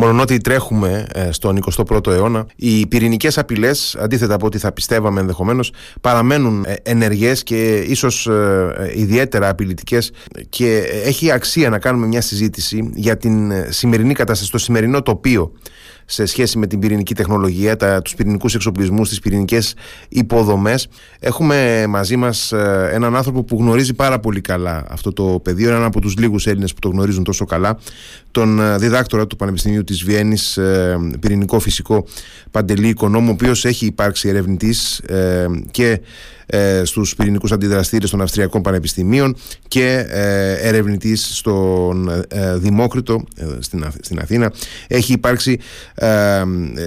Μόνο ότι τρέχουμε ε, στον 21ο αιώνα, οι πυρηνικές απειλές, αντίθετα από ό,τι θα πιστεύαμε ενδεχομένως, παραμένουν ε, ενεργές και ίσως ιδιαίτερα απειλητικές. Και έχει αξία να κάνουμε μια συζήτηση για την σημερινή κατάσταση, το σημερινό τοπίο σε σχέση με την πυρηνική τεχνολογία, τα, τους πυρηνικούς εξοπλισμούς, τις πυρηνικές υποδομές. Έχουμε μαζί μας ε, έναν άνθρωπο που γνωρίζει πάρα πολύ καλά αυτό το πεδίο, έναν από τους λίγους Έλληνες που το γνωρίζουν τόσο καλά, τον ε, διδάκτορα του Πανεπιστημίου της Βιέννης, ε, πυρηνικό φυσικό Παντελή Οικονόμου, ο οποίος έχει υπάρξει ερευνητής και ε, στους πυρηνικούς αντιδραστήρες των Αυστριακών Πανεπιστημίων και ε, ερευνητής στον ε, Δημόκριτο ε, στην, στην Αθήνα. Έχει υπάρξει ε,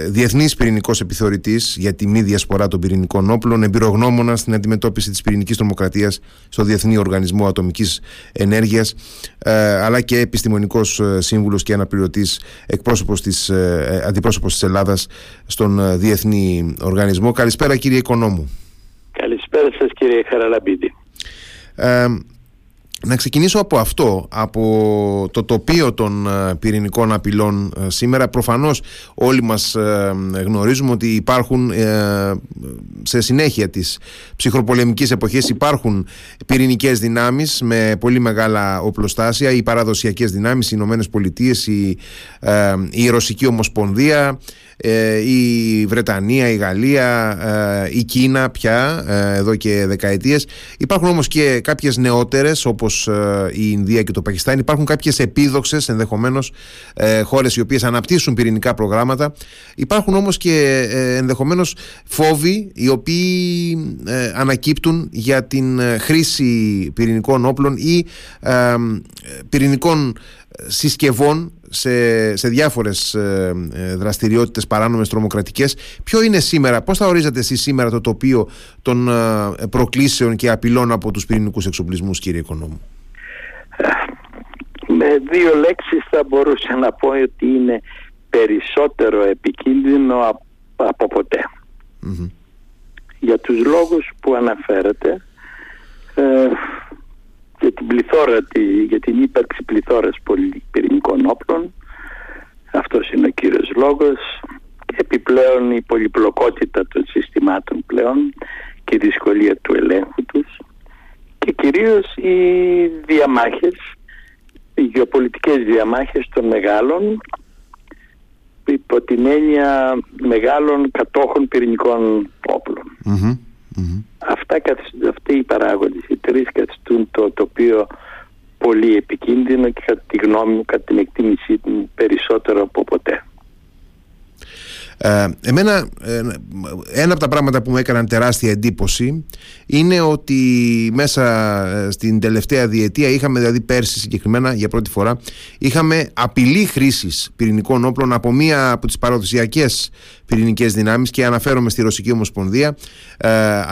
διεθνής πυρηνικός επιθεωρητής για τη μη διασπορά των πυρηνικών όπλων, εμπειρογνώμονα στην αντιμετώπιση της πυρηνικής τρομοκρατίας στο Διεθνή Οργανισμό Ατομικής Ενέργειας, ε, αλλά και επιστημονικός σύμβουλος και αναπληρωτής εκπρόσωπος της, αντιπρόσωπος της Ελλάδας στον Διεθνή Οργανισμό. Καλησπέρα κύριε Οικονόμου. Καλησπέρα σας κύριε Χαραλαμπίδη. Ε, να ξεκινήσω από αυτό, από το τοπίο των ε, πυρηνικών απειλών ε, σήμερα. Προφανώς όλοι μας ε, γνωρίζουμε ότι υπάρχουν σε συνέχεια της ψυχροπολεμικής εποχής υπάρχουν πυρηνικές δυνάμεις με πολύ μεγάλα οπλοστάσια, οι παραδοσιακές δυνάμεις, οι Ηνωμένες Πολιτείες, η, η Ρωσική Ομοσπονδία, ε, η Βρετανία, η Γαλλία, ε, η Κίνα πια ε, εδώ και δεκαετίες. Υπάρχουν όμως και κάποιες νεότερες όπως η Ινδία και το Πακιστάν. Υπάρχουν κάποιες επίδοξες ενδεχομένως χώρες οι οποίες αναπτύσσουν πυρηνικά προγράμματα. Υπάρχουν όμως και ενδεχομένως φόβοι οι οποίοι ανακύπτουν για την χρήση πυρηνικών όπλων ή πυρηνικών συσκευών σε, σε διάφορες ε, ε, δραστηριότητες παράνομες τρομοκρατικές. Ποιο είναι σήμερα, πώς θα ορίζετε εσείς σήμερα το τοπίο των ε, προκλήσεων και απειλών από τους πυρηνικούς εξοπλισμούς κύριε Οικονόμου; Με δύο λέξεις θα μπορούσα να πω ότι είναι περισσότερο επικίνδυνο από Για τους λόγους που αναφέρατε για την πληθώρα, για την ύπαρξη πληθώρας πυρηνικών όπλων. Αυτός είναι ο κύριος λόγος. Και επιπλέον η πολυπλοκότητα των συστημάτων πλέον και η δυσκολία του ελέγχου τους και κυρίως οι διαμάχες, οι γεωπολιτικές διαμάχες των μεγάλων υπό την έννοια μεγάλων κατόχων πυρηνικών Αυτά, αυτοί οι παράγοντες, οι τρεις καθιστούν το τοπίο πολύ επικίνδυνο και κατά τη γνώμη μου, κατά την εκτίμησή μου περισσότερο από ποτέ. Ε, εμένα ε, ένα από τα πράγματα που μου έκαναν τεράστια εντύπωση είναι ότι μέσα ε, στην τελευταία διετία είχαμε δηλαδή πέρσι συγκεκριμένα για πρώτη φορά είχαμε απειλή χρήσης πυρηνικών όπλων από μία από τις παραδοσιακές πυρηνικές δυνάμεις και αναφέρομαι στη Ρωσική Ομοσπονδία. Ε, ε,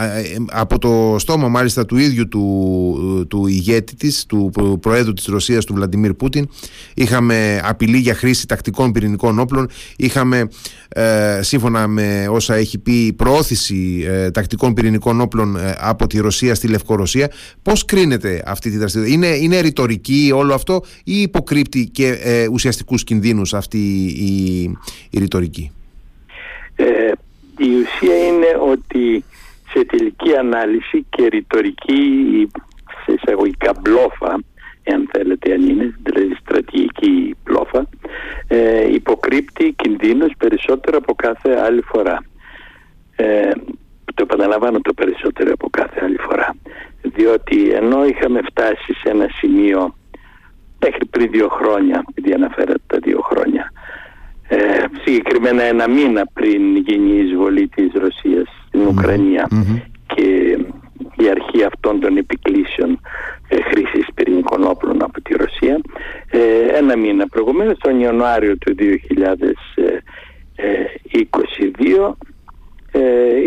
από το στόμα μάλιστα του ίδιου του, του ηγέτη της, του Προέδρου της Ρωσίας, του Βλαντιμίρ Πούτιν, είχαμε απειλή για χρήση τακτικών πυρηνικών όπλων. Είχαμε, ε, σύμφωνα με όσα έχει πει, προώθηση τακτικών πυρηνικών όπλων από τη Ρωσία στη Λευκορωσία. Πώς κρίνεται αυτή τη δραστηριότητα, Είναι, είναι ρητορική όλο αυτό ή υποκρύπτει και ουσιαστικούς κινδύνους αυτή η, η ρητορική; Ε, η ουσία είναι ότι σε τελική ανάλυση και ρητορική σε εισαγωγικά μπλόφα εάν θέλετε αν είναι δηλαδή στρατηγική μπλόφα ε, υποκρύπτει κινδύνους περισσότερο από κάθε άλλη φορά. Ε, το επαναλαμβάνω το περισσότερο από κάθε άλλη φορά. Διότι ενώ είχαμε φτάσει σε ένα σημείο μέχρι πριν δύο χρόνια επειδή αναφέρατε τα δύο χρόνια ε, συγκεκριμένα ένα μήνα πριν γίνει η εισβολή της Ρωσίας στην ουκρανια και η αρχή αυτών των επικλήσεων ε, χρήσης πυρηνικών όπλων από τη Ρωσία ε, ένα μήνα προηγουμένως τον Ιανουάριο του 2022 ε,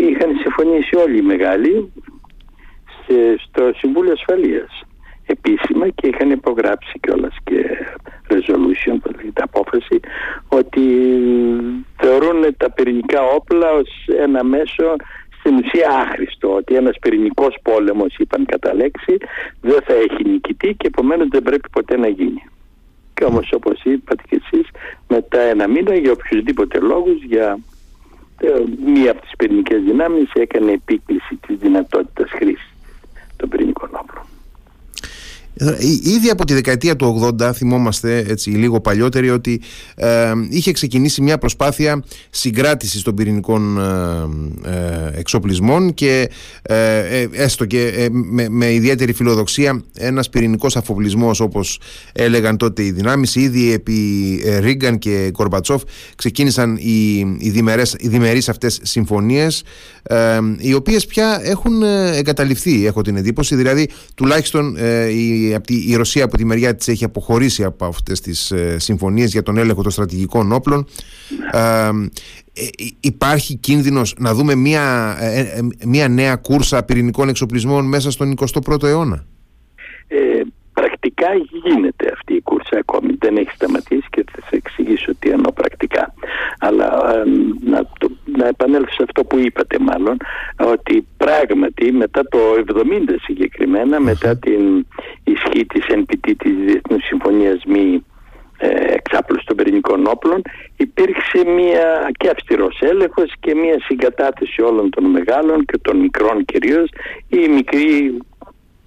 είχαν συμφωνήσει όλοι οι μεγάλοι στο Συμβούλιο Ασφαλείας επίσημα και είχαν υπογράψει κιόλας και resolution, που λέγεται απόφαση, ότι θεωρούν τα πυρηνικά όπλα ως ένα μέσο στην ουσία άχρηστο, ότι ένας πυρηνικός πόλεμος, είπαν κατά λέξη, δεν θα έχει νικητή και επομένως δεν πρέπει ποτέ να γίνει. και όμως όπως είπατε και εσείς μετά ένα μήνα για οποιουσδήποτε λόγους για ε, μία από τις πυρηνικές δυνάμεις έκανε επίκληση της δυνατότητας χρήσης των πυρηνικών όπλων. Ε, ήδη από τη δεκαετία του 80 θυμόμαστε έτσι λίγο παλιότεροι ότι ε, είχε ξεκινήσει μια προσπάθεια συγκράτησης των πυρηνικών ε, ε εξοπλισμών και έστω και με, με, ιδιαίτερη φιλοδοξία ένας πυρηνικός αφοπλισμός όπως έλεγαν τότε οι δυνάμεις ήδη επί Ρίγκαν και Κορμπατσόφ ξεκίνησαν οι, οι, διμερές, οι διμερείς αυτές συμφωνίες οι οποίες πια έχουν εγκαταληφθεί έχω την εντύπωση. Δηλαδή τουλάχιστον οι η Ρωσία από τη μεριά της έχει αποχωρήσει από αυτές τις ε, συμφωνίες για τον έλεγχο των στρατηγικών όπλων. Ε, υπάρχει κίνδυνος να δούμε μια, ε, μια νέα κούρσα πυρηνικών εξοπλισμών μέσα στον 21ο αιώνα; Πρακτικά γίνεται αυτή η κούρσα ακόμη. Δεν έχει σταματήσει και θα σα εξηγήσω τι εννοώ πρακτικά. Αλλά να, το, να επανέλθω σε αυτό που είπατε μάλλον ότι πράγματι μετά το 70 συγκεκριμένα μετά την ισχύ της NPT της Διεθνούς Συμφωνίας Μη ε, εξάπλωσης των πυρηνικών όπλων υπήρξε μια και αυστηρός έλεγχος και μια συγκατάθεση όλων των μεγάλων και των μικρών κυρίως. Οι μικροί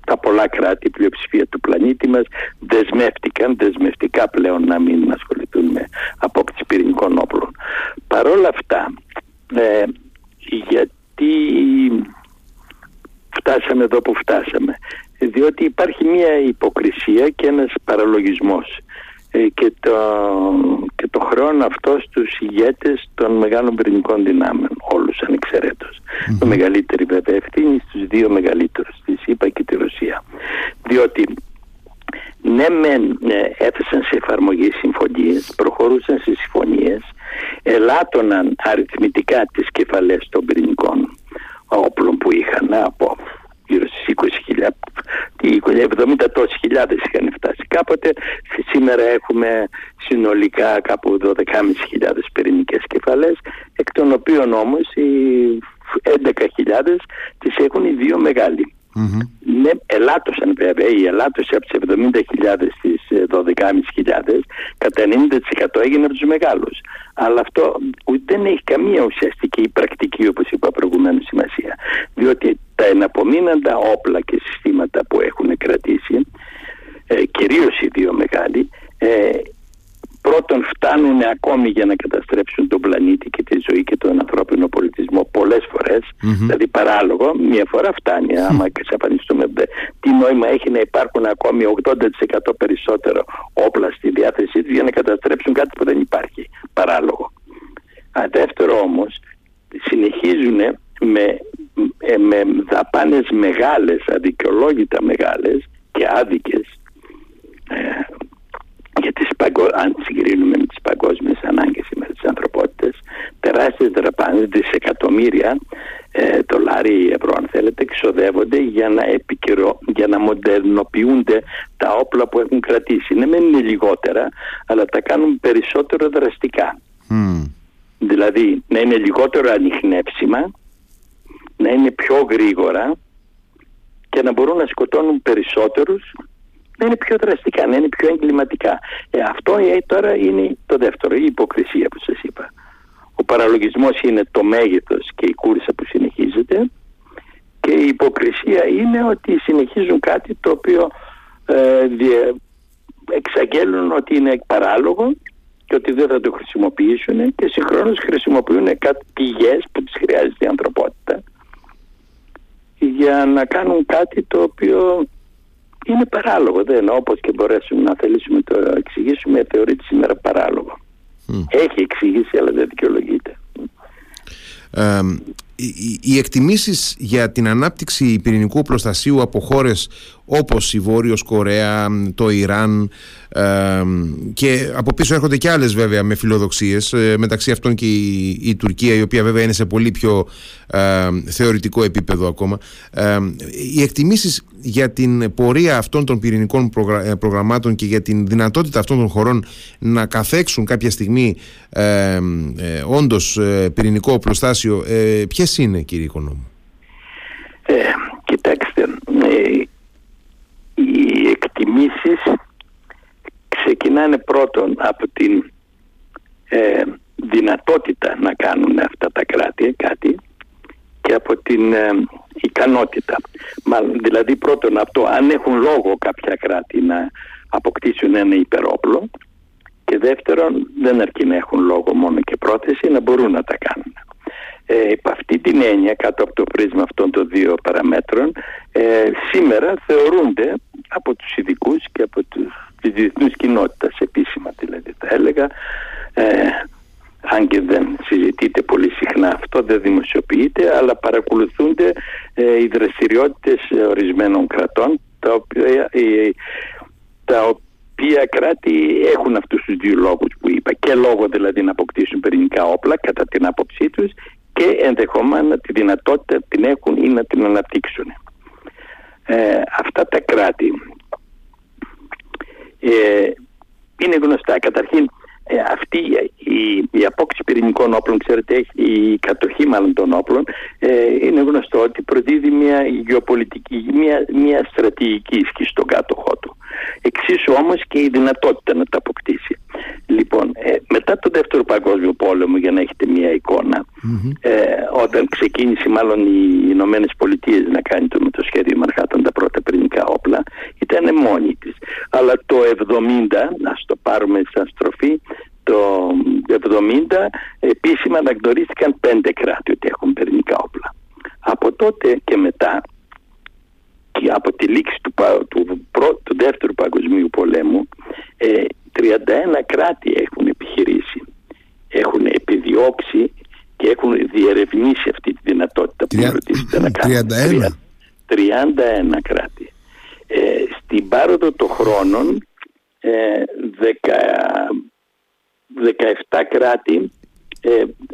τα πολλά κράτη, η πλειοψηφία του πλανήτη μας δεσμεύτηκαν, δεσμευτικά πλέον να μην ασχοληθούν με απόκτηση πυρηνικών όπλων. Παρόλα αυτά, ε, γιατί φτάσαμε εδώ που φτάσαμε, διότι υπάρχει μια υποκρισία και ένας παραλογισμός ε, και, το, και το χρόνο αυτό στους ηγέτες των μεγάλων πυρηνικών δυνάμεων, όλους ανεξαιρέτως. Mm-hmm. Το μεγαλύτερη βέβαια ευθύνη στους δύο μεγαλύτερους, τη ΣΥΠΑ και τη Ρωσία. Διότι ναι μεν ε, έθεσαν σε εφαρμογή συμφωνίες, προχωρούσαν σε συμφωνίες, ελάττωναν αριθμητικά τις κεφαλές των πυρηνικών όπλων που είχαν από γύρω στις 20.000, 70 τόσες χιλιάδες είχαν φτάσει κάποτε. Σήμερα έχουμε συνολικά κάπου 12.500 πυρηνικές κεφαλές, εκ των οποίων όμως οι 11.000 τις έχουν οι δύο μεγάλοι. Mm-hmm. Ναι, ελάττωσαν βέβαια, η ελάττωση από τις 70.000 στις 12.500 κατά 90% έγινε από τους μεγάλους. Αλλά αυτό δεν έχει καμία ουσιαστική πρακτική όπως είπα προηγουμένως σημασία. Διότι τα εναπομείναντα όπλα και συστήματα που έχουν κρατήσει, ε, κυρίως οι δύο μεγάλοι, ε, πρώτον φτάνουν ακόμη για να καταστρέψουν τον πλανήτη και τη ζωή και τον ανθρώπινο πολιτισμό πολλές δηλαδή παράλογο, μία φορά φτάνει mm. άμα εξαφανιστούμε τι νόημα έχει να υπάρχουν ακόμη 80% περισσότερο όπλα στη διάθεσή τους για να καταστρέψουν κάτι που δεν υπάρχει, παράλογο. Α, δεύτερο όμως, συνεχίζουν με, ε, με δαπάνες μεγάλες, αδικαιολόγητα μεγάλες και άδικες ε, για τις αν συγκρίνουμε με τις παγκόσμιες ανάγκες σήμερα της ανθρωπότητας τεράστιες δραπάνες, δισεκατομμύρια ε, δολάρια ή ευρώ αν θέλετε εξοδεύονται για να, επικαιρο... για να μοντερνοποιούνται τα όπλα που έχουν κρατήσει. Ναι δεν είναι λιγότερα αλλά τα κάνουν περισσότερο δραστικά. Δηλαδή να είναι λιγότερο ανοιχνεύσιμα, να είναι πιο γρήγορα και να μπορούν να σκοτώνουν περισσότερους να είναι πιο δραστικά, να είναι πιο εγκληματικά. Ε, αυτό ε, τώρα είναι το δεύτερο, η υποκρισία που σας είπα. Ο παραλογισμός είναι το μέγεθος και η κούρσα που συνεχίζεται και η υποκρισία είναι ότι συνεχίζουν κάτι το οποίο ε, εξαγγέλνουν ότι είναι παράλογο και ότι δεν θα το χρησιμοποιήσουν και συγχρόνως χρησιμοποιούν κάτι πηγές που τις χρειάζεται η ανθρωπότητα για να κάνουν κάτι το οποίο είναι παράλογο. Δεν όπως και μπορέσουμε να θελήσουμε το εξηγήσουμε, θεωρείται σήμερα παράλογο. Έχει εξηγήσει, αλλά δεν δικαιολογείται. Ε, οι, οι εκτιμήσεις για την ανάπτυξη πυρηνικού προστασίου από χώρες όπως η Βόρειος Κορέα, το Ιράν και από πίσω έρχονται και άλλες βέβαια με φιλοδοξίες ε, μεταξύ αυτών και η, Τουρκία η οποία βέβαια είναι σε πολύ πιο θεωρητικό επίπεδο ακόμα. Οι εκτιμήσεις για την πορεία αυτών των πυρηνικών ε, προγραμμάτων και για την δυνατότητα αυτών των χωρών να καθέξουν κάποια στιγμή ε, όντως ε, πυρηνικό προστάσιο ε, ποιες είναι κύριε Οικονόμου; Κοιτάξτε οι εκτιμήσεις ξεκινάνε πρώτον από την ε, δυνατότητα να κάνουν αυτά τα κράτη κάτι και από την ε, ικανότητα. Μάλλον, δηλαδή πρώτον από το αν έχουν λόγο κάποια κράτη να αποκτήσουν ένα υπερόπλο και δεύτερον δεν αρκεί να έχουν λόγο μόνο και πρόθεση να μπορούν να τα κάνουν. Ε, αυτή την έννοια κάτω από το πρίσμα αυτών των δύο παραμέτρων ε, σήμερα θεωρούνται από τους ειδικούς και από τους, της διεθνούς κοινότητας επίσημα δηλαδή θα έλεγα ε, αν και δεν συζητείται πολύ συχνά αυτό, δεν δημοσιοποιείται, αλλά παρακολουθούνται ε, οι δραστηριότητες ορισμένων κρατών, τα οποία, ε, τα οποία κράτη έχουν αυτούς τους δύο λόγους που είπα, και λόγω δηλαδή να αποκτήσουν πυρηνικά όπλα κατά την άποψή τους και ενδεχομένω τη δυνατότητα την έχουν ή να την αναπτύξουν. Ε, αυτά τα κράτη ε, είναι γνωστά. Καταρχήν ε, αυτή η, η απόκτηση πυρηνικών όπλων, ξέρετε, η κατοχή μάλλον των όπλων, ε, είναι γνωστό ότι προδίδει μια γεωπολιτική, μια, μια στρατηγική ισχύ στον κάτοχό του. Εξίσου όμως και η δυνατότητα να τα αποκτήσει. Λοιπόν, ε, μετά τον Δεύτερο Παγκόσμιο Πόλεμο, για να έχετε μια εικονα ε, όταν ξεκίνησε μάλλον οι Ηνωμένες Πολιτείες να κάνει το, με το σχέδιο Μαρχάτων τα πρώτα πυρηνικά όπλα, ήταν μόνη της. Αλλά το 70, να το πάρουμε σαν στροφή, το 70 επίσημα αναγνωρίστηκαν πέντε κράτη ότι έχουν πυρηνικά όπλα. Από τότε και μετά και από τη λήξη του, του, του δεύτερου παγκοσμίου πολέμου 31 ε, κράτη έχουν επιχειρήσει, έχουν επιδιώξει και έχουν διερευνήσει αυτή τη δυνατότητα που ρωτήσετε να κάνουν. 31. 31 κράτη. Ε, στην πάροδο των χρόνων ε, 17 κράτη,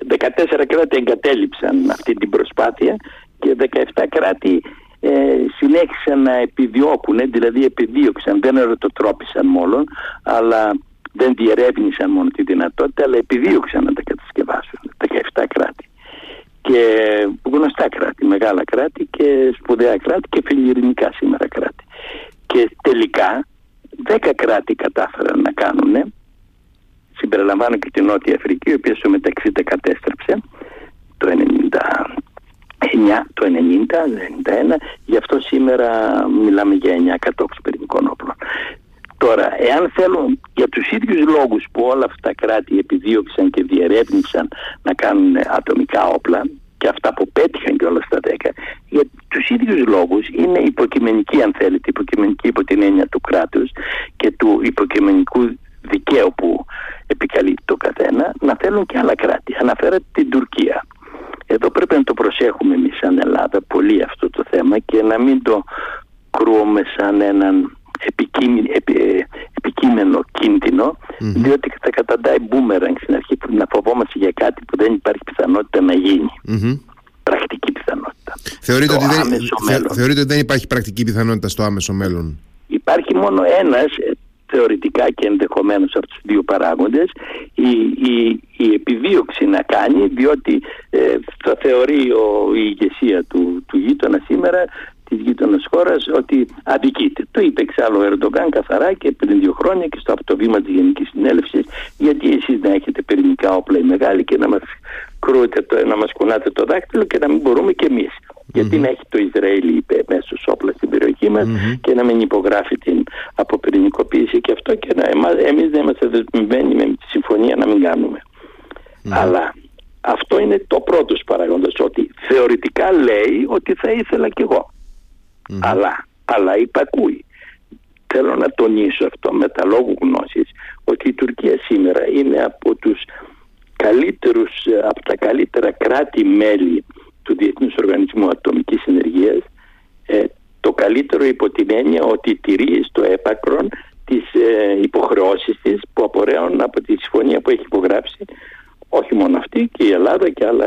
14 κράτη εγκατέλειψαν αυτή την προσπάθεια και 17 κράτη ε, συνέχισαν να επιδιώκουν, δηλαδή επιδίωξαν, δεν ερωτοτρόπησαν μόνο, αλλά δεν διερεύνησαν μόνο τη δυνατότητα, αλλά επιδίωξαν να τα κατασκευάσουν, 17 κράτη. Και γνωστά κράτη, μεγάλα κράτη και σπουδαία κράτη και φιλιρινικά σήμερα κράτη. Και τελικά 10 κράτη κατάφεραν να κάνουν συμπεριλαμβάνω και την Νότια Αφρική, η οποία στο μεταξύ τα κατέστρεψε το 90, το 90, 91, γι' αυτό σήμερα μιλάμε για 9 κατόχους πυρηνικών όπλων. Τώρα, εάν θέλουν για τους ίδιους λόγους που όλα αυτά τα κράτη επιδίωξαν και διερεύνησαν να κάνουν ατομικά όπλα και αυτά που πέτυχαν και όλα στα 10, για τους ίδιους λόγους είναι υποκειμενική αν θέλετε, υποκειμενική υπό την έννοια του κράτους και του υποκειμενικού δικαίου που επικαλείται το καθένα, να θέλουν και άλλα κράτη. Αναφέρατε την Τουρκία. Εδώ πρέπει να το προσέχουμε εμείς σαν Ελλάδα πολύ αυτό το θέμα και να μην το κρούουμε σαν έναν επικείμενο κίνδυνο διότι θα καταντάει μπούμεραγκ στην αρχή που να φοβόμαστε για κάτι που δεν υπάρχει πιθανότητα να γίνει. Πρακτική πιθανότητα. Θεωρείτε ότι, δεν, θεωρείτε ότι δεν υπάρχει πρακτική πιθανότητα στο άμεσο μέλλον; Υπάρχει μόνο ένας θεωρητικά και ενδεχομένως από τους δύο παράγοντες η, η, η επιδίωξη να κάνει διότι ε, θα θεωρεί ο, η ηγεσία του, του γείτονα σήμερα της γείτονα χώρας ότι αδικείται. Το είπε εξάλλου ο Ερντογκάν καθαρά και πριν δύο χρόνια και στο από το βήμα της Γενικής Συνέλευσης, γιατί εσείς να έχετε πυρηνικά όπλα οι μεγάλοι και να μας το, να μας κουνάτε το δάκτυλο και να μην μπορούμε κι εμείς. Γιατί να έχει το Ισραήλ είπε μέσω όπλα στην περιοχή μας και να μην υπογράφει την αποπυρηνικοποίηση και αυτό και να εμείς δεν είμαστε δεσμευμένοι με τη συμφωνία να μην κάνουμε. Αλλά αυτό είναι το πρώτος παράγοντας ότι θεωρητικά λέει ότι θα ήθελα κι εγώ. Αλλά, αλλά υπακούει. Θέλω να τονίσω αυτό με τα λόγου γνώσης ότι η Τουρκία σήμερα είναι από τους καλύτερους, από τα καλύτερα κράτη-μέλη του Διεθνούς Οργανισμού Ατομικής Ενεργείας ε, το καλύτερο υπό την έννοια ότι τηρεί στο έπακρον τις ε, υποχρεώσεις της που απορρέουν από τη συμφωνία που έχει υπογράψει όχι μόνο αυτή και η Ελλάδα και άλλα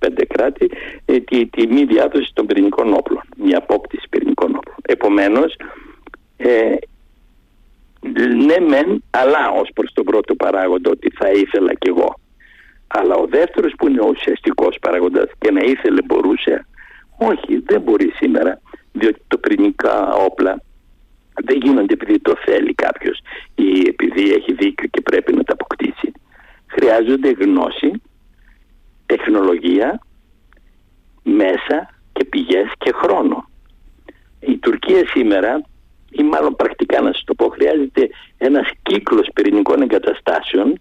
135 κράτη ε, τη, τη μη διάδοση των πυρηνικών όπλων, μια απόκτηση πυρηνικών όπλων. Επομένως, ε, ναι μεν, αλλά ως προς τον πρώτο παράγοντα ότι θα ήθελα κι εγώ. Αλλά ο δεύτερος που είναι ο ουσιαστικός παράγοντας και να ήθελε μπορούσε, όχι δεν μπορεί σήμερα, διότι το πυρηνικά όπλα δεν γίνονται επειδή το θέλει κάποιος ή επειδή έχει δίκιο και πρέπει να τα αποκτήσει. Χρειάζονται γνώση, τεχνολογία, μέσα και πηγές και χρόνο. Η Τουρκία σήμερα ή μάλλον πρακτικά να σας το πω χρειάζεται ένας κύκλος πυρηνικών εγκαταστάσεων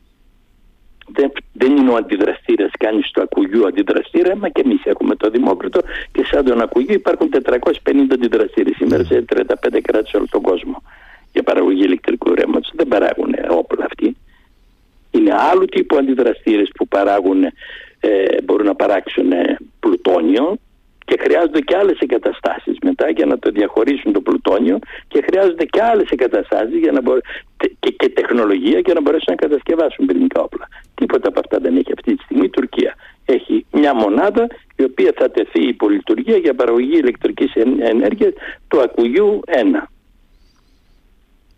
δεν, δεν είναι ο αντιδραστήρας, κάνει στο ακουγιού αντιδραστήρα, μα και εμείς έχουμε το Δημόκριτο και σαν τον ακουγιού υπάρχουν 450 αντιδραστήρες σήμερα σε 35 κράτη σε όλο τον κόσμο για παραγωγή ηλεκτρικού ρεύματος. Δεν παράγουν όπλα αυτοί. Είναι άλλου τύπου αντιδραστήρες που παράγουν, ε, μπορούν να παράξουν πλουτόνιο και χρειάζονται και άλλες εγκαταστάσεις μετά για να το διαχωρίσουν το πλουτόνιο και χρειάζονται και άλλες εγκαταστάσεις για να και, και τεχνολογία για να μπορέσουν να κατασκευάσουν πυρηνικά όπλα. Τίποτα από αυτά δεν έχει αυτή τη στιγμή η Τουρκία. Έχει μια μονάδα η οποία θα τεθεί η πολυλειτουργία για παραγωγή ηλεκτρικής ενέργειας του ακουγιού 1.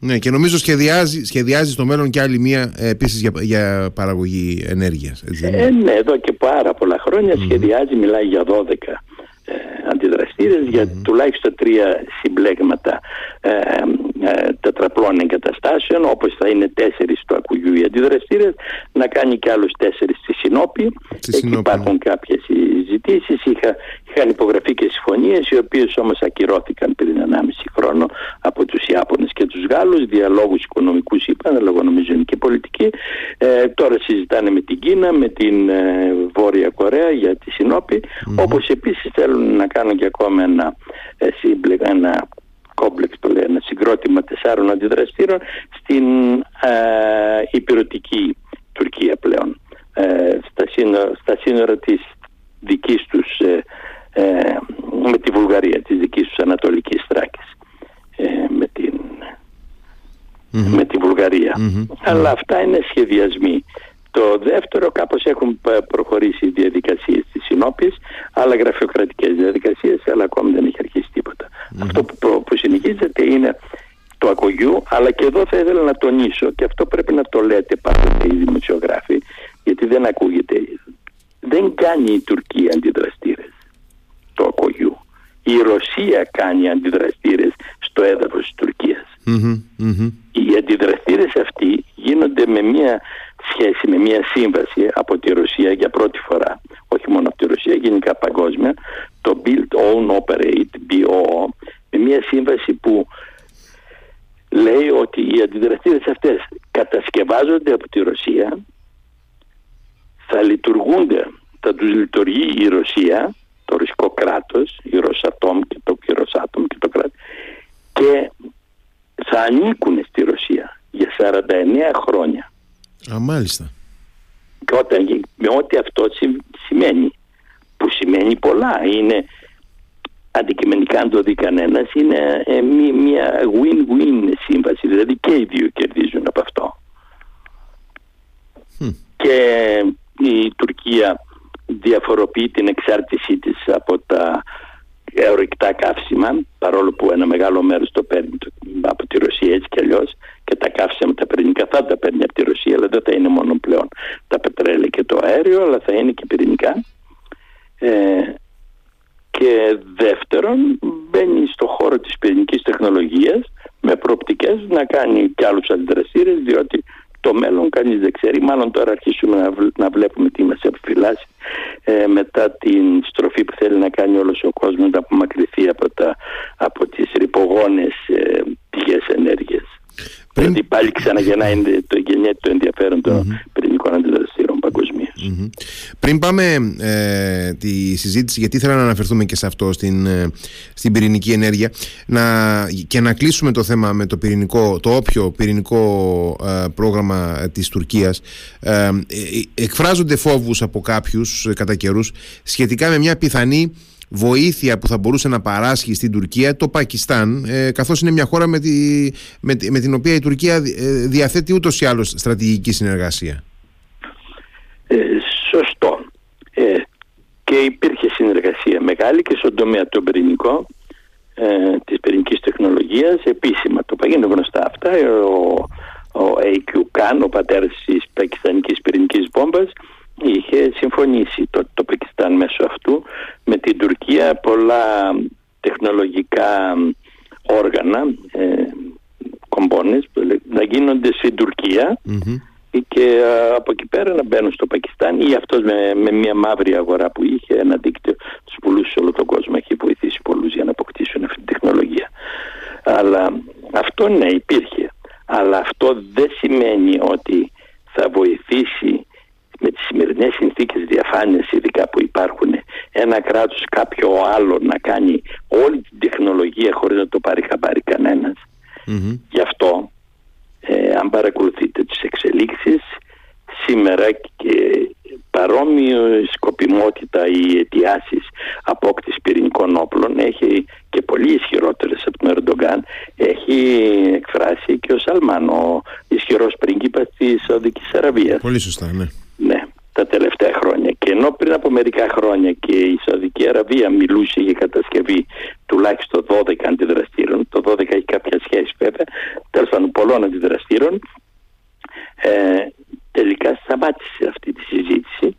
Ναι, και νομίζω σχεδιάζει, σχεδιάζει στο μέλλον και άλλη μία ε, επίσης για, για παραγωγή ενέργειας. ε, ναι, εδώ και πάρα πολλά χρόνια σχεδιάζει, μιλάει για 12 ε, αντιδραστήρες για τουλάχιστον τρία συμπλέγματα ε, ε, τετραπλών εγκαταστάσεων όπως θα είναι τέσσερις στο Ακουγιού οι αντιδραστήρες να κάνει και άλλους τέσσερις στη Συνόπη. Εκεί υπάρχουν κάποιες συζητήσεις είχα, είχαν υπογραφεί και συμφωνίες οι οποίες όμως ακυρώθηκαν πριν 1,5 χρόνο από τους Ιάπωνες και τους Γάλλους διαλόγους οικονομικούς είπαν αλλά νομίζω είναι και πολιτική ε, τώρα συζητάνε με την Κίνα με την ε, Βόρεια Κορέα για τη Συνόπη mm-hmm. όπως επίσης θέλουν να κάνουν και ακόμα ένα, ε, ένα κόμπλεξ το λέει, ένα συγκρότημα τεσσάρων αντιδραστήρων στην ε, υπηρετική Τουρκία πλέον ε, στα, σύνορα, στα σύνορα της δικής τους ε, ε, με τη Βουλγαρία της δικής τους Ανατολικής Θράκης ε, με, την, με τη βουλγαρια αλλά αυτά είναι σχεδιασμοί. Το δεύτερο κάπως έχουν προχωρήσει οι διαδικασίες της Συνόπης άλλα γραφειοκρατικές διαδικασίες αλλά ακόμη δεν έχει αρχίσει αυτό που, που συνεχίζεται είναι το ακογιού, αλλά και εδώ θα ήθελα να τονίσω και αυτό πρέπει να το λέτε πάντοτε οι δημοσιογράφοι, γιατί δεν ακούγεται. Δεν κάνει η Τουρκία αντιδραστήρες το ακογιού. Η Ρωσία κάνει αντιδραστήρες στο έδαφος της τουρκιας Οι αντιδραστήρες αυτοί γίνονται με μια σχέση, με μια σύμβαση από τη Ρωσία για πρώτη φορά. Όχι μόνο από τη Ρωσία, γενικά παγκόσμια. Το Build Own Operate, BOO, με μια σύμβαση που λέει ότι οι αντιδραστήρες αυτές κατασκευάζονται από τη Ρωσία, θα λειτουργούνται, θα τους λειτουργεί η Ρωσία, το ρωσικό κράτος, η Ρωσατόμ και το, Ρωσάτομ και το κράτος και θα ανήκουν στη Ρωσία για 49 χρόνια. Α, μάλιστα. Και όταν, με ό,τι αυτό σημαίνει, που σημαίνει πολλά, είναι αντικειμενικά αν το δει κανένα, είναι ε, μια win-win σύμβαση, δηλαδή και οι δύο κερδίζουν από αυτό. Και η Τουρκία διαφοροποιεί την εξάρτησή της από τα ορυκτά καύσιμα, παρόλο που ένα μεγάλο μέρος το παίρνει από τη Ρωσία έτσι κι αλλιώς και τα καύσιμα τα πυρηνικά θα τα παίρνει από τη Ρωσία, αλλά δεν θα είναι μόνο πλέον τα πετρέλαια και το αέριο, αλλά θα είναι και πυρηνικά. Ε, και δεύτερον μπαίνει στο χώρο της πυρηνικής τεχνολογίας με προοπτικές να κάνει και άλλους αντιδραστήρες διότι το μέλλον κανείς δεν ξέρει. Μάλλον τώρα αρχίσουμε να, βλέπουμε τι μας επιφυλάσσει ε, μετά την στροφή που θέλει να κάνει όλος ο κόσμος να απομακρυνθεί από, τα, από τις ρηπογόνες ε, πηγές ενέργειας. Πριν... Δηλαδή πάλι ξαναγεννάει το γεννιέται το ενδιαφέρον των πυρηνικών αντιδραστήρων πριν πάμε ε, τη συζήτηση, γιατί ήθελα να αναφερθούμε και σε αυτό στην, ε, στην πυρηνική ενέργεια να, και να κλείσουμε το θέμα με το πυρηνικό, το όποιο πυρηνικό ε, πρόγραμμα της Τουρκίας. Εκφράζονται φόβους από κάποιους κατά καιρούς σχετικά με μια πιθανή βοήθεια που θα μπορούσε να παράσχει στην Τουρκία το Πακιστάν καθώς είναι μια χώρα με, τη, με, με την οποία η Τουρκία διαθέτει ούτως ή άλλως στρατηγική συνεργασία. Ε, σωστό. Ε, και υπήρχε συνεργασία μεγάλη και στον τομέα των πυρηνικών ε, της πυρηνικής τεχνολογίας επίσημα. Το παγίνω γνωστά αυτά. Ο, ο A.Q. Khan, ο πατέρας της πακιστανικής πυρηνικής βόμβας, είχε συμφωνήσει το, το Πακιστάν μέσω αυτού με την Τουρκία. Πολλά τεχνολογικά όργανα, ε, κομπόνες να γίνονται στην τουρκια και από εκεί πέρα να μπαίνουν στο Πακιστάν ή αυτός με, με μια μαύρη αγορά που είχε ένα δίκτυο τους πουλούς σε όλο τον κόσμο έχει βοηθήσει πολλούς για να αποκτήσουν αυτή την τεχνολογία. Αλλά αυτό ναι υπήρχε. Αλλά αυτό δεν σημαίνει ότι θα βοηθήσει με τις σημερινές συνθήκες διαφάνειας ειδικά που υπάρχουν ένα κράτος κάποιο άλλο να κάνει όλη την τεχνολογία χωρίς να το πάρει χαμπάρι Γι' αυτό ε, αν παρακολουθείτε τις εξελίξεις σήμερα και παρόμοιο σκοπιμότητα ή αιτιάσεις απόκτηση πυρηνικών όπλων έχει και πολύ ισχυρότερες από τον Ερντογκάν έχει εκφράσει και ο Σαλμάν ο ισχυρός πρίγκιπας της Σαουδικής Αραβίας. Πολύ σωστά ναι Ναι τα τελευταία χρόνια. Και ενώ πριν από μερικά χρόνια και η Σαουδική Αραβία μιλούσε για κατασκευή τουλάχιστον 12 αντιδραστήρων, το 12 έχει κάποια σχέση βέβαια, τέλος πάντων πολλών αντιδραστήρων, ε, τελικά σταμάτησε αυτή τη συζήτηση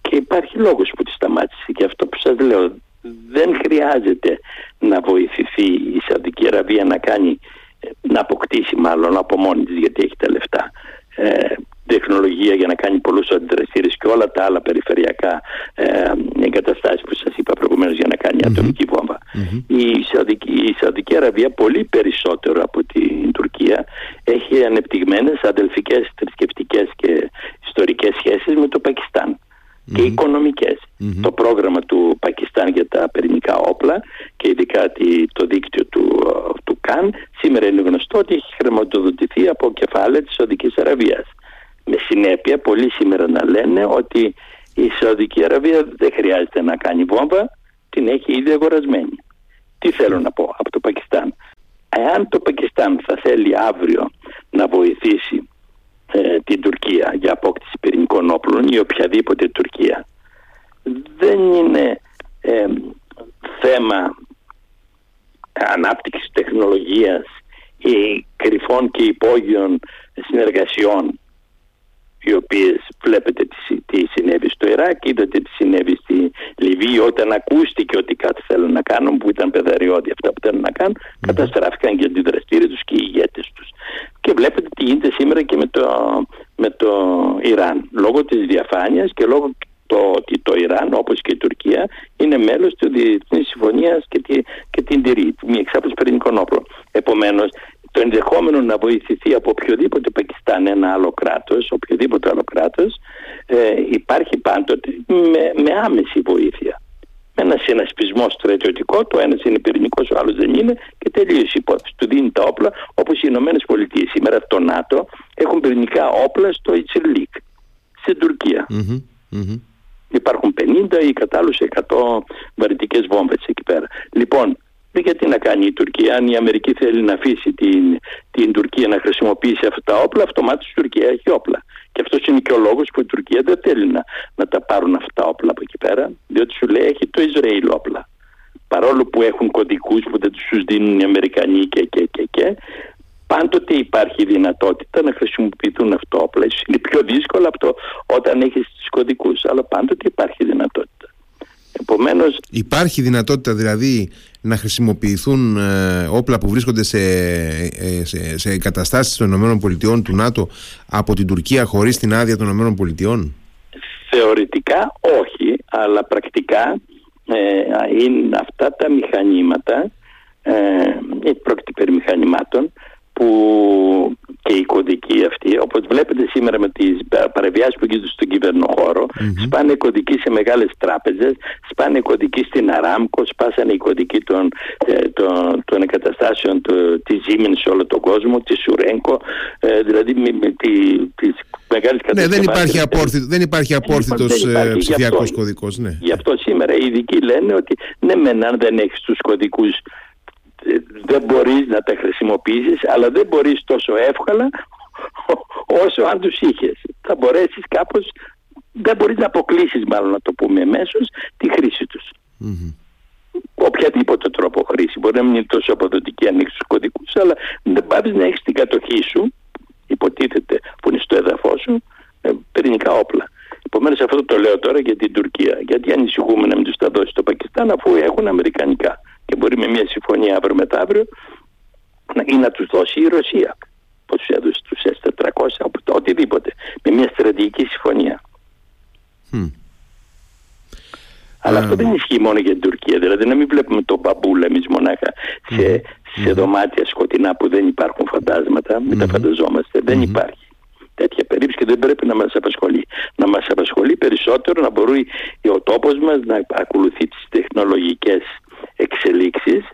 και υπάρχει λόγος που τη σταμάτησε και αυτό που σας λέω δεν χρειάζεται να βοηθηθεί η Σαουδική Αραβία να κάνει να αποκτήσει μάλλον από μόνη της γιατί έχει τα λεφτά ε, τεχνολογία για να κάνει πολλούς αντιδραστήρες και όλα τα άλλα περιφερειακά ε, εγκαταστάσεις που σας είπα προηγουμένως για να κάνει ατομική Η, Σαουδική, η Σαουδική Αραβία πολύ περισσότερο από την Τουρκία έχει ανεπτυγμένες αδελφικές, θρησκευτικές και ιστορικές σχέσεις με το Πακιστάν και οικονομικες Το πρόγραμμα του Πακιστάν για τα πυρηνικά όπλα και ειδικά το δίκτυο του, του ΚΑΝ σήμερα είναι γνωστό ότι έχει χρηματοδοτηθεί από κεφάλαια της Σαουδικής Αραβίας. Με συνέπεια πολλοί σήμερα να λένε ότι η Σαουδική Αραβία δεν χρειάζεται να κάνει βόμβα, την έχει ήδη αγορασμένη. Τι θέλω να πω από το Πακιστάν; Εάν το Πακιστάν θα θέλει αύριο να βοηθήσει ε, την Τουρκία για απόκτηση πυρηνικών όπλων ή οποιαδήποτε Τουρκία δεν είναι ε, θέμα ανάπτυξης τεχνολογίας ή κρυφών και υπόγειων συνεργασιών οι οποίες βλέπετε τι συνέβη στο Ιράκ, είδατε τι συνέβη στη Λιβύη όταν ακούστηκε ότι κάτι θέλουν να κάνουν που ήταν παιδαριώδη αυτά που θέλουν να κάνουν καταστράφηκαν και αντιδραστήρια τους και οι ηγέτες τους. Και βλέπετε τι γίνεται σήμερα και με το, με το Ιράν. Λόγω της διαφάνειας και λόγω το ότι το Ιράν όπως και η Τουρκία είναι μέλος του Διεθνής Συμφωνίας και, τη, και την τηρεί, μη εξάπλωση πυρηνικών όπλων. Επομένως το ενδεχόμενο να βοηθηθεί από οποιοδήποτε Πακιστάν ένα άλλο κράτος, οποιοδήποτε άλλο κράτος, ε, υπάρχει πάντοτε με, με άμεση βοήθεια. Με ένα συνασπισμό στρατιωτικό, το ένας είναι πυρηνικός, ο άλλος δεν είναι και τελείωσε η υπόθεση. Του δίνει τα όπλα όπως οι Ηνωμένες Πολιτείες. Σήμερα το ΝΑΤΟ έχουν πυρηνικά όπλα στο Ιτσιλίκ, στην τουρκια Υπάρχουν 50 ή κατάλληλου 100 βαρυτικές βόμβες εκεί πέρα. Λοιπόν, γιατί να κάνει η Τουρκία, αν η Αμερική θέλει να αφήσει την, την Τουρκία να χρησιμοποιήσει αυτά τα όπλα, αυτομάτως η Τουρκία έχει όπλα. Και αυτός είναι και ο λόγος που η Τουρκία δεν θέλει να, να τα πάρουν αυτά τα όπλα από εκεί πέρα, διότι σου λέει έχει το Ισραήλ όπλα. Παρόλο που έχουν κωδικούς που δεν τους δίνουν οι Αμερικανοί και, και, και, και πάντοτε υπάρχει δυνατότητα να χρησιμοποιηθούν αυτά τα όπλα. Είναι πιο δύσκολο αυτό όταν έχεις τους κωδικούς, αλλά πάντοτε υπάρχει δυνατότητα. Επομένως... Υπάρχει δυνατότητα δηλαδή να χρησιμοποιηθούν ε, όπλα που βρίσκονται σε, ε, σε, σε εγκαταστάσεις των ΗΠΑ του ΝΑΤΟ από την Τουρκία χωρίς την άδεια των ΗΠΑ. Θεωρητικά όχι, αλλά πρακτικά ε, είναι αυτά τα μηχανήματα, ε, πρόκειται περί μηχανημάτων, που και η κωδική αυτή, όπως βλέπετε σήμερα με τις παρεμβιάσεις που γίνονται στον κυβερνοχώρο, mm-hmm. σπάνε κωδικοί σε μεγάλες τράπεζες, σπάνε κωδικοί στην Αράμκο, σπάσανε οι κωδικοί των, ε, των, των εγκαταστάσεων του, της Siemens σε όλο τον κόσμο, της Σουρέγκο, ε, δηλαδή με, με τη, τις μεγάλες Ναι, δεν υπάρχει, απόρθητο, δεν υπάρχει απόρθητος ε, ψηφιακός κωδικός. Ναι. Γι' αυτό σήμερα οι ειδικοί λένε ότι ναι μεν αν δεν έχεις τους κωδικούς δεν μπορείς να τα χρησιμοποιήσεις αλλά δεν μπορείς τόσο εύκολα όσο αν τους είχες. Θα μπορέσεις κάπως, δεν μπορείς να αποκλείσεις μάλλον να το πούμε εμέσως τη χρήση τους. Mm-hmm. Οποιαδήποτε τρόπο χρήση. Μπορεί να μην είναι τόσο αποδοτική αν έχεις τους κωδικούς αλλά δεν πάβεις να έχεις την κατοχή σου υποτίθεται που είναι στο έδαφό σου ε, πυρηνικά όπλα. Επομένως, αυτό το λέω τώρα για την Τουρκία. Γιατί ανησυχούμε να μην τους τα δώσεις το Πακιστάν αφού έχουν Αμερικανικά και μπορεί με μια συμφωνία αύριο μεθαύριο ή να τους δώσει η Ρωσία. Πως τους έδωσε τους S400 οτιδήποτε. Με μια στρατηγική συμφωνία. Αλλά αυτό δεν ισχύει μόνο για την Τουρκία. Δηλαδή να μην βλέπουμε τον μπαμπούλα εμείς μονάχα σε, σε δωμάτια σκοτεινά που δεν υπάρχουν φαντάσματα, μην τα φανταζόμαστε. Δεν υπάρχει τέτοια περίπτωση και δεν πρέπει να μας απασχολεί. Να μας απασχολεί περισσότερο να μπορεί ο τόπος μας να ακολουθεί τις τεχνολογικές εξελίξεις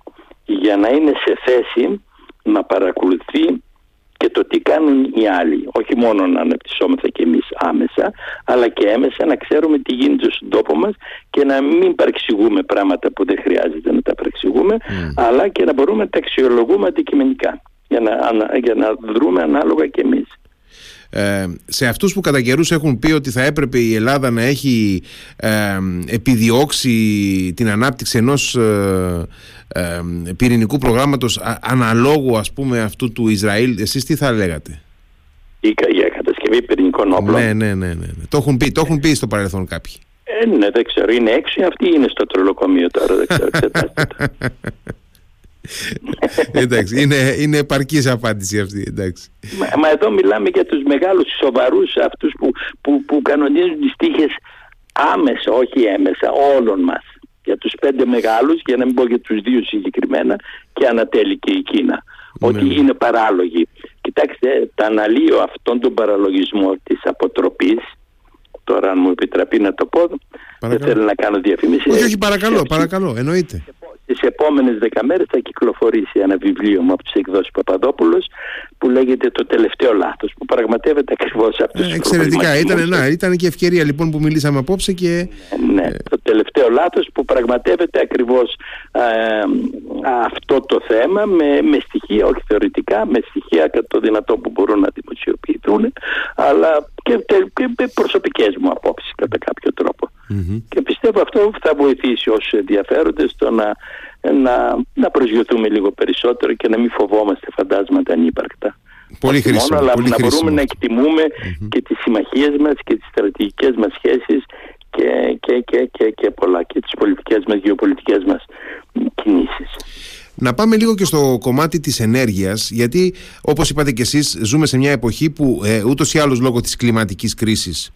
για να είναι σε θέση να παρακολουθεί και το τι κάνουν οι άλλοι. Όχι μόνο να αναπτυσσόμεθα και εμείς άμεσα, αλλά και έμεσα να ξέρουμε τι γίνεται στον τόπο μας και να μην παρεξηγούμε πράγματα που δεν χρειάζεται να τα παρεξηγούμε, αλλά και να μπορούμε να τα αξιολογούμε αντικειμενικά για να, για να δρούμε ανάλογα και εμείς. Ε, σε αυτούς που κατά καιρούς έχουν πει ότι θα έπρεπε η Ελλάδα να έχει ε, επιδιώξει την ανάπτυξη ενός ε, ε, πυρηνικού προγράμματος αναλόγου ας πούμε αυτού του Ισραήλ εσείς τι θα λέγατε; Η, για κατασκευή πυρηνικών όπλων. Ναι, ναι, ναι, ναι, Το, έχουν πει, το έχουν πει στο παρελθόν κάποιοι. Ε, ναι δεν ξέρω. Είναι έξω αυτοί είναι στο τρολοκομείο τώρα δεν ξέρω εντάξει, είναι, είναι επαρκής απάντηση αυτή. Εντάξει. Μα, μα, εδώ μιλάμε για τους μεγάλους σοβαρούς αυτούς που, που, που κανονίζουν τις τύχες άμεσα, όχι έμεσα, όλων μας. Για τους πέντε μεγάλους, για να μην πω για τους δύο συγκεκριμένα και ανατέλει και η Κίνα. Ναι. Ότι είναι παράλογοι. Κοιτάξτε, τα αναλύω αυτόν τον παραλογισμό της αποτροπής, τώρα αν μου επιτραπεί να το πω, δεν θέλω να κάνω διαφήμιση. Όχι, όχι, παρακαλώ, παρακαλώ, εννοείται. Τις επόμενες δέκα μέρες θα κυκλοφορήσει ένα βιβλίο μου από τις εκδόσεις Παπαδόπουλος που λέγεται «Το τελευταίο λάθος» που πραγματεύεται ακριβώς από τους ε, Εξαιρετικά, ήταν, να, ήταν και ευκαιρία λοιπόν που μιλήσαμε απόψε και... Ναι, ναι το τελευταίο λάθος που πραγματεύεται ακριβώς ε, αυτό το θέμα με, με στοιχεία, όχι θεωρητικά, με στοιχεία κατά το δυνατό που μπορούν να δημοσιοποιηθούν αλλά και, και προσωπικές μου απόψεις κατά κάποιο τρόπο. Και πιστεύω αυτό θα βοηθήσει όσους ενδιαφέρονται στο να, να, να προσγειωθούμε λίγο περισσότερο και να μην φοβόμαστε φαντάσματα ανύπαρκτα. Πολύ χρήσιμο. Μόνο, αλλά πολύ να μπορούμε να εκτιμούμε και τις συμμαχίες μας και τις στρατηγικές μας σχέσεις και, και, και, και, και πολλά και τις πολιτικές μας, γεωπολιτικές μας κινήσεις. Να πάμε λίγο και στο κομμάτι της ενέργειας γιατί όπως είπατε και εσείς ζούμε σε μια εποχή που ε, ούτως ή άλλως λόγω της κλιματικής κρίσης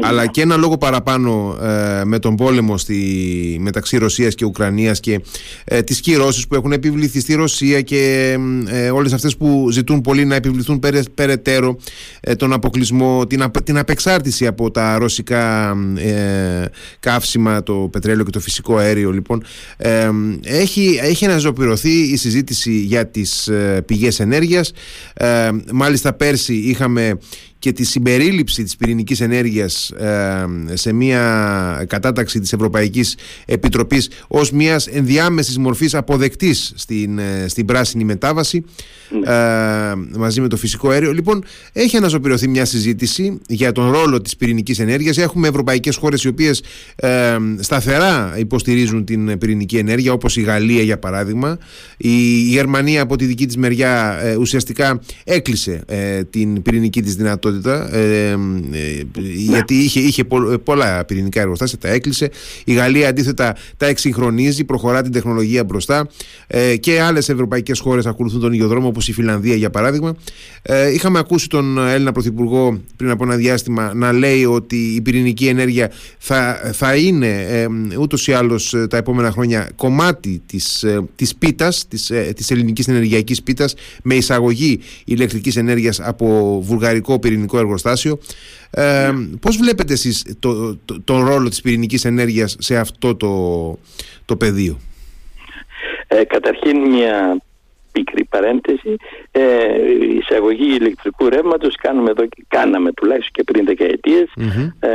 αλλά και ένα λόγο παραπάνω ε, με τον πόλεμο στη, μεταξύ Ρωσίας και Ουκρανίας και ε, τις κυρώσεις που έχουν επιβληθεί στη Ρωσία και ε, όλες αυτές που ζητούν πολύ να επιβληθούν περαιτέρω ε, τον αποκλεισμό, την, την απεξάρτηση από τα ρωσικά ε, καύσιμα, το πετρέλαιο και το φυσικό αέριο λοιπόν. Έχει, έχει αναζωπηρωθεί η συζήτηση για τις πηγές ενέργειας. Μάλιστα πέρσι είχαμε και τη συμπερίληψη της πυρηνικής ενέργειας ε, σε μια κατάταξη της Ευρωπαϊκής Επιτροπής ως μιας ενδιάμεσης μορφής αποδεκτής στην, ε, στην πράσινη μετάβαση ναι. ε, μαζί με το φυσικό αέριο. Λοιπόν, έχει αναζωπηρωθεί μια συζήτηση για τον ρόλο της πυρηνικής ενέργειας. Έχουμε ευρωπαϊκές χώρες οι οποίες σταθερά υποστηρίζουν την πυρηνική ενέργεια όπως η Γαλλία για παράδειγμα. Η, Γερμανία από τη δική της μεριά ουσιαστικά έκλεισε την πυρηνική της δυνατότητα ε, ε, γιατί είχε, είχε πολλά πυρηνικά εργοστάσια, τα έκλεισε. Η Γαλλία αντίθετα τα εξυγχρονίζει, προχωρά την τεχνολογία μπροστά ε, και άλλες ευρωπαϊκές χώρες ακολουθούν τον ίδιο δρόμο, όπως η Φιλανδία για παράδειγμα. Ε, είχαμε ακούσει τον Έλληνα Πρωθυπουργό πριν από ένα διάστημα να λέει ότι η πυρηνική ενέργεια θα, θα είναι ε, ούτως ή άλλως ε, τα επόμενα χρόνια κομμάτι της της πίτας, της, της ελληνικής ενεργειακής πίτας με εισαγωγή ηλεκτρικής ενέργειας από βουλγαρικό πυρηνικό πυρηνικό εργοστάσιο. Ε, πώς βλέπετε εσείς το, το, τον ρόλο της πυρηνικής ενέργειας σε αυτό το, το πεδίο; Ε, καταρχήν μια πικρή παρένθεση. Ε, η εισαγωγή ηλεκτρικού ρεύματος κάνουμε εδώ, κάναμε τουλάχιστον και πριν δεκαετίες ε,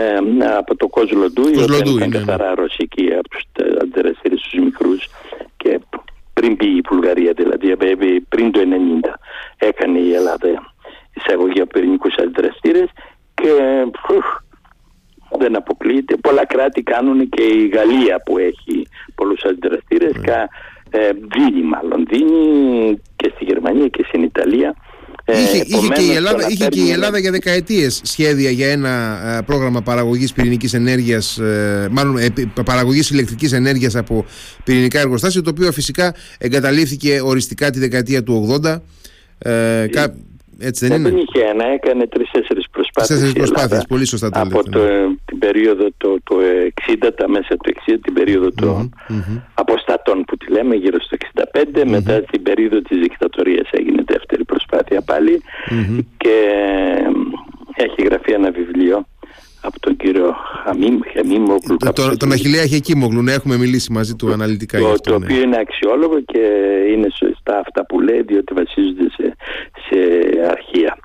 από το Κοζλοντού, η οποία ήταν ναι, ναι. καθαρά ρωσική από τους αντιδραστήρες τους μικρούς και πριν πει η Βουλγαρία δηλαδή πριν το 1990 έκανε η Ελλάδα εισαγωγή από πυρηνικούς αντιδραστήρες και δεν αποκλείεται. Πολλά κράτη κάνουν και η Γαλλία που έχει πολλούς αντιδραστήρες. Mm. Ε, δίνει μάλλον, δίνει και στη Γερμανία και στην Ιταλία Ε, είχε, είχε, και η Ελλάδα, είχε και η Ελλάδα για δεκαετίες σχέδια για ένα ε, πρόγραμμα παραγωγής πυρηνικής ενέργειας, ε, μάλλον παραγωγής ηλεκτρικής ενέργειας από πυρηνικά εργοστάσια, το οποίο φυσικά εγκαταλείφθηκε οριστικά τη δεκαετία του 80. Ε, έτσι δεν, δεν είχε ένα, έκανε τρει-τέσσερι προσπάθειες. Τέσσερι προσπάθειες, πολύ σωστά το Από το, ναι. την περίοδο το, το 60, τα μέσα του 60, την περίοδο mm-hmm, των mm-hmm. αποστατών που τη λέμε, γύρω στο 65, mm-hmm. μετά την περίοδο της δικτατορίας έγινε δεύτερη προσπάθεια πάλι και έχει γραφεί ένα βιβλίο από τον κύριο Χαμίμ, Χαμίμογλου. Το, το, τον Αχιλέα Χεκίμογλου, ναι, έχουμε μιλήσει μαζί του αναλυτικά το, αυτό. Το ναι. οποίο είναι αξιόλογο και είναι σωστά αυτά που λέει, διότι βασίζονται σε, σε αρχεία.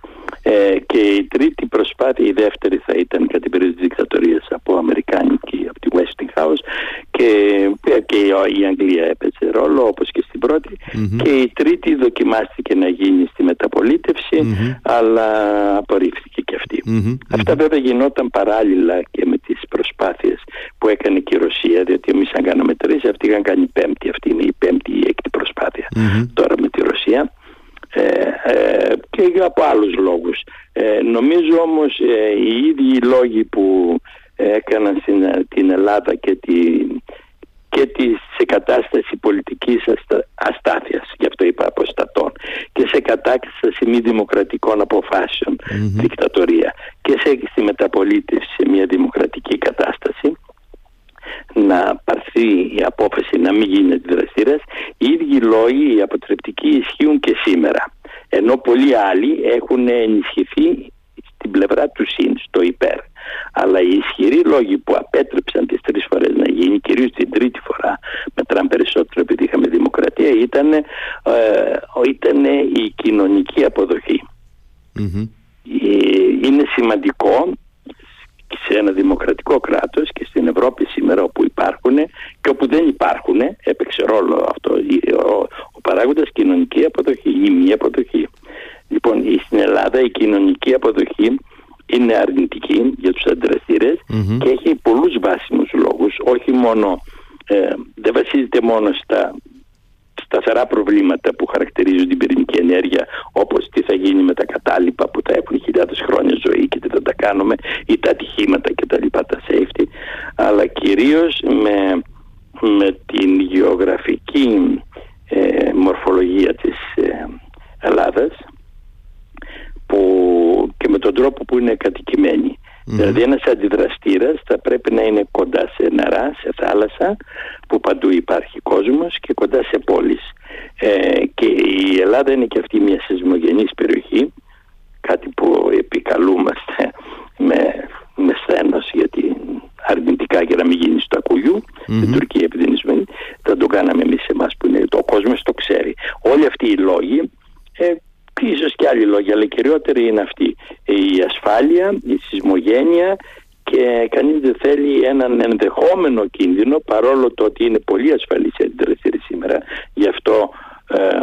Ε, και η τρίτη προσπάθεια, η δεύτερη θα ήταν κατά την περίοδο της δικτατορίας από Αμερικάνικη, από τη Westinghouse και, και η Αγγλία έπαιζε ρόλο όπως και στην πρωτη και η τρίτη δοκιμάστηκε να γίνει στη μεταπολιτευση αλλά απορρίφθηκε και αυτη Αυτά βέβαια γινόταν παράλληλα και με τις προσπάθειες που έκανε και η Ρωσία διότι εμείς αν κάναμε τρεις αυτοί είχαν κάνει πέμπτη αυτή είναι η πέμπτη ή έκτη τώρα με τη Ρωσία. Ε, ε, και από άλλους λόγους. Ε, νομίζω όμως ε, οι ίδιοι λόγοι που έκαναν στην, την Ελλάδα και τη, και της, σε κατάσταση πολιτικής αστα, αστάθειας, γι' αυτό είπα αποστατών, και σε κατάσταση μη δημοκρατικών δικτατορία και σε, στη μεταπολίτευση σε μια δημοκρατική κατάσταση, να πάρθει η απόφαση να μην γίνει αντιδραστήρας, οι ίδιοι λόγοι, οι αποτρεπτικοί ισχύουν και σήμερα. Ενώ πολλοί άλλοι έχουν ενισχυθεί στην πλευρά του ΣΥΝ, στο υπέρ. Αλλά οι ισχυροί λόγοι που απέτρεψαν τις τρεις φορές να γίνει, κυρίως την τρίτη φορά, μετράν περισσότερο επειδή είχαμε δημοκρατία, ήταν, ε, ήταν η κοινωνική Ε, είναι σημαντικό σε ένα δημοκρατικό κράτος και στην Ευρώπη σήμερα όπου υπάρχουν και όπου δεν υπάρχουν έπαιξε ρόλο αυτό ο, ο παράγοντας κοινωνική αποδοχή ή μη αποδοχή. Λοιπόν στην Ελλάδα η κοινωνική αποδοχή είναι αρνητική για τους αντιδραστηρες και έχει πολλούς βάσιμους λόγους όχι μόνο ε, δεν βασίζεται μόνο στα σταθερά προβλήματα που χαρακτηρίζουν την πυρηνική ενέργεια όπως τι θα γίνει με τα κατάλοιπα που θα έχουν χιλιάδες χρόνια ζωή και τι θα τα κάνουμε ή τα ατυχήματα και τα λοιπά τα safety αλλά κυρίως με, με την γεωγραφική ε, μορφολογία της ε, Ελλάδας που και με τον τρόπο που είναι κατοικημένη. Δηλαδή ένας αντιδραστήρας θα πρέπει να είναι κοντά σε νερά, σε θάλασσα που παντού υπάρχει κόσμος και κοντά σε πόλεις. Ε, και η Ελλάδα είναι και αυτή μια σεισμογενής περιοχή, κάτι που επικαλούμαστε με, με σθένος γιατί αρνητικά για να μην γίνεις στο ακουγιού, στην Τουρκία επειδή είναι θα το κάναμε εμείς εμάς που είναι το κόσμος το ξέρει. Όλοι αυτοί οι λόγοι ε, και ίσως και άλλοι λόγοι, αλλά κυριότεροι είναι αυτοί. Η ασφάλεια, η σεισμογένεια και κανείς δεν θέλει έναν ενδεχόμενο κίνδυνο παρόλο το ότι είναι πολύ ασφαλής η αντιδραστήρη σήμερα. Γι' αυτό ε,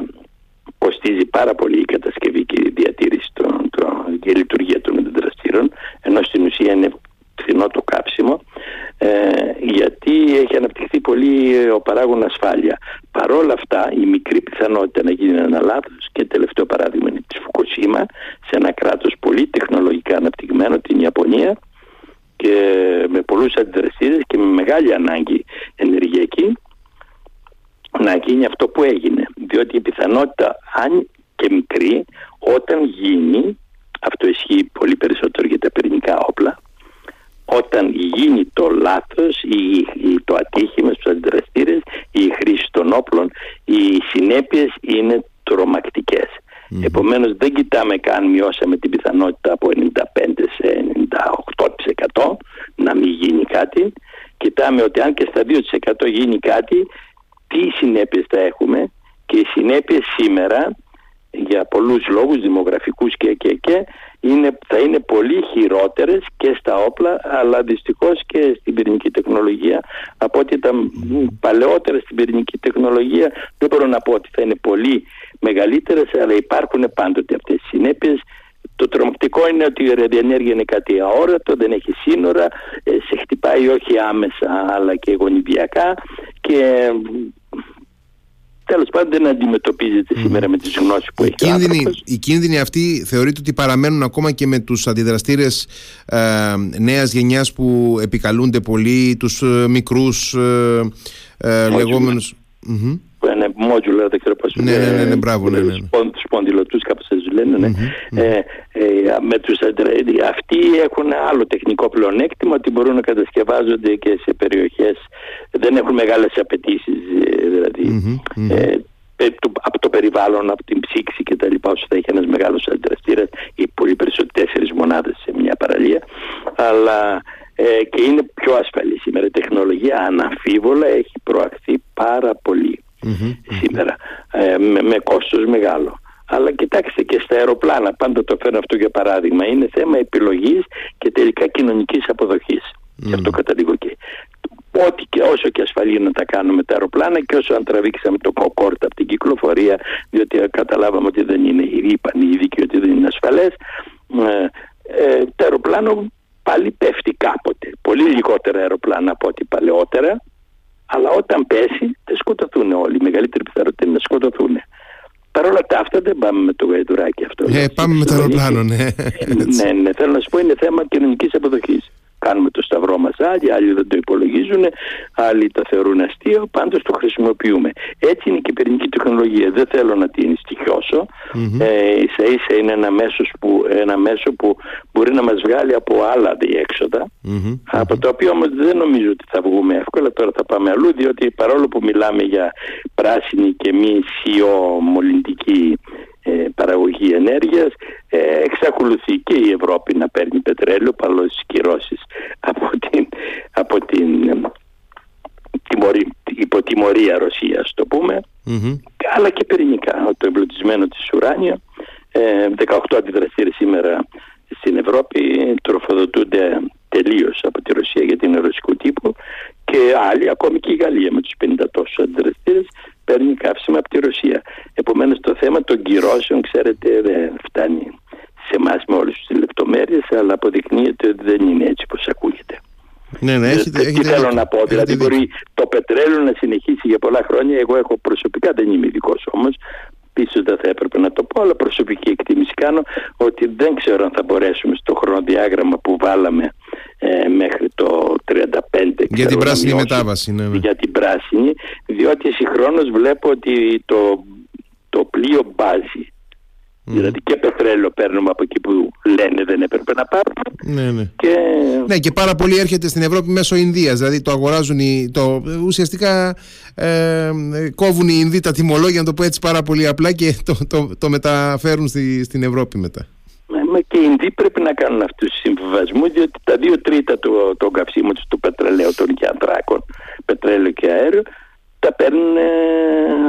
κοστίζει πάρα πολύ η κατασκευή και η διατήρηση των, των, και η λειτουργία των αντιδραστήρων ενώ στην ουσία είναι φθηνό το κάψιμο ε, γιατί έχει αναπτυχθεί πολύ ο παράγων ασφάλεια. Παρόλα αυτά η μικρή πιθανότητα να γίνει ένα λάθος και τελευταίο παράδειγμα είναι της Φουκουσίμα σε ένα κράτος πολύ τεχνολογικά αναπτυγμένο την Ιαπωνία και με πολλούς αντιδραστήρες και με μεγάλη ανάγκη ενεργειακή να γίνει αυτό που έγινε. Διότι η πιθανότητα αν και μικρή όταν γίνει αυτό ισχύει πολύ περισσότερο για τα πυρηνικά όπλα όταν γίνει το λάθος ή, το ατύχημα στους αντιδραστήρες ή η χρήση των όπλων οι συνέπειες είναι τρομακτικές. Mm-hmm. Επομένως δεν κοιτάμε καν μειώσαμε την πιθανότητα από 95% σε 98% να μην γίνει κάτι. Κοιτάμε ότι αν και στα 2% γίνει κάτι, τι συνέπειες θα έχουμε και οι συνέπειες σήμερα για πολλούς λόγους δημογραφικούς και, και, και είναι, θα είναι πολύ χειρότερες και στα όπλα αλλά δυστυχώς και στην πυρηνική τεχνολογία από ότι τα παλαιότερα στην πυρηνική τεχνολογία δεν μπορώ να πω ότι θα είναι πολύ μεγαλύτερες αλλά υπάρχουν πάντοτε αυτές οι συνέπειες. Το τρομακτικό είναι ότι η ραδιενέργεια είναι κάτι αόρατο, δεν έχει σύνορα, ε, σε χτυπάει όχι άμεσα αλλά και γονιδιακά και τέλος πάντων δεν αντιμετωπίζεται σήμερα με τις γνώσεις που οι έχει κίνδυνοι, ο Οι κίνδυνοι αυτοί θεωρείτε ότι παραμένουν ακόμα και με τους αντιδραστήρες ε, νέας γενιάς που επικαλούνται πολύ, τους ε, μικρούς ε, ε, λεγόμενους. Είναι modular, δεν ξέρω πώς ναι, ναι, ναι, ναι, μπράβο, ναι, ναι. Σπονδυλωτούς κάπως έτσι λένε, ναι. Ε, ε, με τους αυτοί έχουν άλλο τεχνικό πλεονέκτημα ότι μπορούν να κατασκευάζονται και σε περιοχές δεν έχουν μεγάλες απαιτήσεις, ε, δηλαδή ε, από το περιβάλλον, από την ψήξη και τα λοιπά όσο θα έχει ένας μεγάλος αντιδραστήρας ή πολύ περισσότερο τέσσερις μονάδες σε μια παραλία αλλά ε, και είναι πιο ασφαλή σήμερα η τεχνολογία αναμφίβολα έχει προαχθεί πάρα πολύ σήμερα ε, με, με κόστος μεγάλο. Αλλά κοιτάξτε και στα αεροπλάνα, πάντα το φέρνω αυτό για παράδειγμα, είναι θέμα επιλογής και τελικά κοινωνικής αποδοχής. Mm. Και αυτό καταλήγω και. Ό,τι και όσο και ασφαλή να τα κάνουμε τα αεροπλάνα και όσο αν τραβήξαμε το κοκόρτα από την κυκλοφορία, διότι καταλάβαμε ότι δεν είναι, είπαν οι ειδικοί ότι δεν είναι ασφαλές, ε, ε, το αεροπλάνο πάλι πέφτει κάποτε. Πολύ λιγότερα αεροπλάνα από ό,τι παλαιότερα, αλλά όταν πέσει θα σκοτωθούν όλοι. Η μεγαλύτερη πιθανότητα είναι να σκοτωθούν. Παρ' όλα αυτά δεν πάμε με το γαϊδουράκι αυτό. Ε, πάμε με το αεροπλάνο, ναι. ναι, ναι. Θέλω να σου πω είναι θέμα κοινωνικής αποδοχής κάνουμε το σταυρό μας άλλοι, άλλοι δεν το υπολογίζουν, άλλοι το θεωρούν αστείο, πάντως το χρησιμοποιούμε. Έτσι είναι και η πυρηνική τεχνολογία. Δεν θέλω να την στοιχειώσω. Mm-hmm. Ε, ίσα ίσα είναι ένα μέσο, που, ένα μέσο που μπορεί να μας βγάλει από άλλα διέξοδα, mm-hmm. από το οποίο όμως δεν νομίζω ότι θα βγούμε εύκολα. Τώρα θα πάμε αλλού, διότι παρόλο που μιλάμε για πράσινη και μη σιωμολυντική ε, παραγωγή ενέργειας ε, εξακολουθεί και η Ευρώπη να παίρνει πετρέλαιο παρόλο τις κυρώσεις από την, από την ε, τιμωρή, υποτιμωρία Ρωσίας το πούμε αλλά και πυρηνικά το εμπλουτισμένο της ουράνια 18 αντιδραστήρες σήμερα στην Ευρώπη τροφοδοτούνται τελείως από τη Ρωσία γιατί είναι ρωσικού τύπου και άλλοι, ακόμη και η Γαλλία με τους 50 τόσους αντιδραστήρες παίρνει καύσιμα από τη Ρωσία. Επομένως το θέμα των κυρώσεων, ξέρετε, δεν φτάνει σε εμάς με όλες τις λεπτομέρειες, αλλά αποδεικνύεται ότι δεν είναι έτσι όπως ακούγεται. Ναι, ναι, έχετε, Τι έχετε, θέλω να πω, δηλαδή μπορεί το πετρέλαιο να συνεχίσει για πολλά χρόνια. Εγώ έχω προσωπικά, δεν είμαι ειδικός όμως, πίσω δεν θα έπρεπε να το πω, αλλά προσωπική εκτίμηση κάνω ότι δεν ξέρω αν θα μπορέσουμε στο χρονοδιάγραμμα που βάλαμε ε, μέχρι το 35 για την πράσινη μετάβαση ναι, ναι. για την πράσινη διότι συγχρόνως βλέπω ότι το, το πλοίο μπάζει Δηλαδή και πετρέλαιο παίρνουμε από εκεί που λένε δεν έπρεπε να πάρουμε. Ναι, ναι. Και... ναι, και πάρα πολύ έρχεται στην Ευρώπη μέσω Ινδίας. Δηλαδή το αγοράζουν, οι, το, ουσιαστικά ε, κόβουν οι Ινδοί τα τιμολόγια, να το πω έτσι πάρα πολύ απλά και το, το, το μεταφέρουν στη, στην Ευρώπη μετά. Μα και οι Ινδοί πρέπει να κάνουν αυτούς τους συμβιβασμούς διότι τα δύο τρίτα του, του καυσίμου τους πετρελαίου των γιαντράκων, πετρέλαιο και αέριο, τα παίρνουν ε,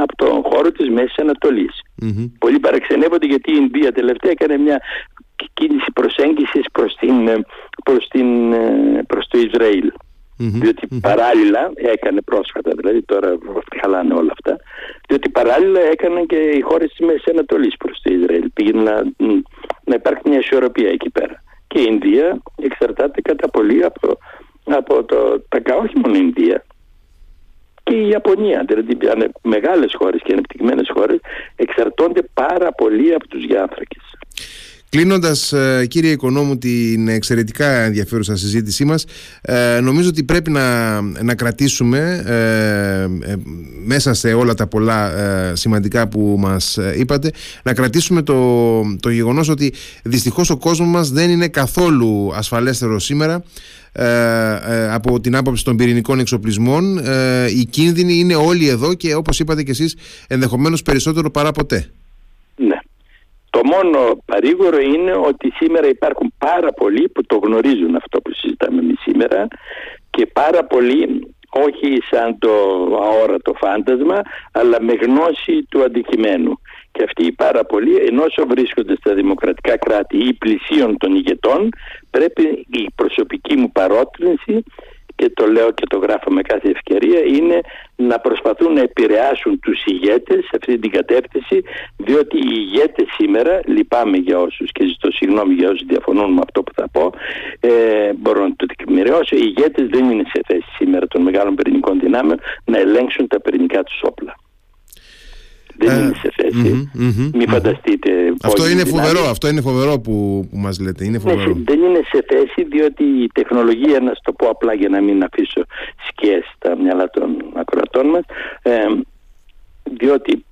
από τον χώρο της Μέσης Ανατολής. Mm-hmm. Πολλοί παραξενεύονται γιατί η Ινδία τελευταία έκανε μια κίνηση προσέγγισης προς, την, ε, προς, την, ε, προς το Ισραήλ. Mm-hmm. Διότι παράλληλα έκανε πρόσφατα, δηλαδή τώρα χαλάνε όλα αυτά, διότι παράλληλα έκαναν και οι χώρες της Μέσης Ανατολής προς το Ισραήλ. Πήγαινε να, να υπάρχει μια ισορροπία εκεί πέρα. Και η Ινδία εξαρτάται κατά πολύ από, από το, τα όχι μόνο η Ινδία, και η Ιαπωνία. Δηλαδή μεγάλες χώρες και ανεπτυγμένες χώρες εξαρτώνται πάρα πολύ από τους γιάνθρακες. Κλείνοντας, ε, κύριε Οικονόμου, την εξαιρετικά ενδιαφέρουσα συζήτησή μας, ε, νομίζω ότι πρέπει να, να κρατήσουμε ε, μέσα σε όλα τα πολλά σημαντικά που μας είπατε, να κρατήσουμε το, το γεγονός ότι δυστυχώς ο κόσμος μας δεν είναι καθόλου ασφαλέστερος σήμερα από την άποψη των πυρηνικών εξοπλισμών. οι κίνδυνοι είναι όλοι εδώ και όπως είπατε και εσείς ενδεχομένως περισσότερο παρά ποτέ. Ναι. Το μόνο παρήγορο είναι ότι σήμερα υπάρχουν πάρα πολλοί που το γνωρίζουν αυτό που συζητάμε εμείς σήμερα και πάρα πολλοί όχι σαν το αόρατο φάντασμα αλλά με γνώση του αντικειμένου. Και αυτοί οι πάρα πολλοί ενώ βρίσκονται στα δημοκρατικά κράτη ή πλησίων των ηγετών πρέπει η προσωπική μου παρότρινση και το λέω και το γράφω με κάθε ευκαιρία είναι να προσπαθούν να επηρεάσουν τους ηγέτες σε αυτή την κατεύθυνση διότι οι ηγέτες σήμερα, λυπάμαι για όσους και ζητώ συγγνώμη για όσους διαφωνούν με αυτό που θα πω ε, μπορώ να το τεκμηριώσω, οι ηγέτες δεν είναι σε θέση σήμερα των μεγάλων πυρηνικών δυνάμεων να ελέγξουν τα πυρηνικά τους όπλα. Δεν ε, είναι σε θέση. Μην φανταστείτε. Αυτό είναι φοβερό, αυτό είναι φοβερό που, που μας λέτε. Είναι ναι, φοβερό. δεν είναι σε θέση διότι η τεχνολογία, να το πω απλά για να μην αφήσω σκιές στα μυαλά των ακροατών μας, ε, διότι